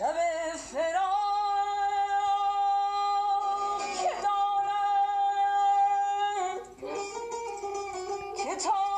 شب فراق که دارم که تا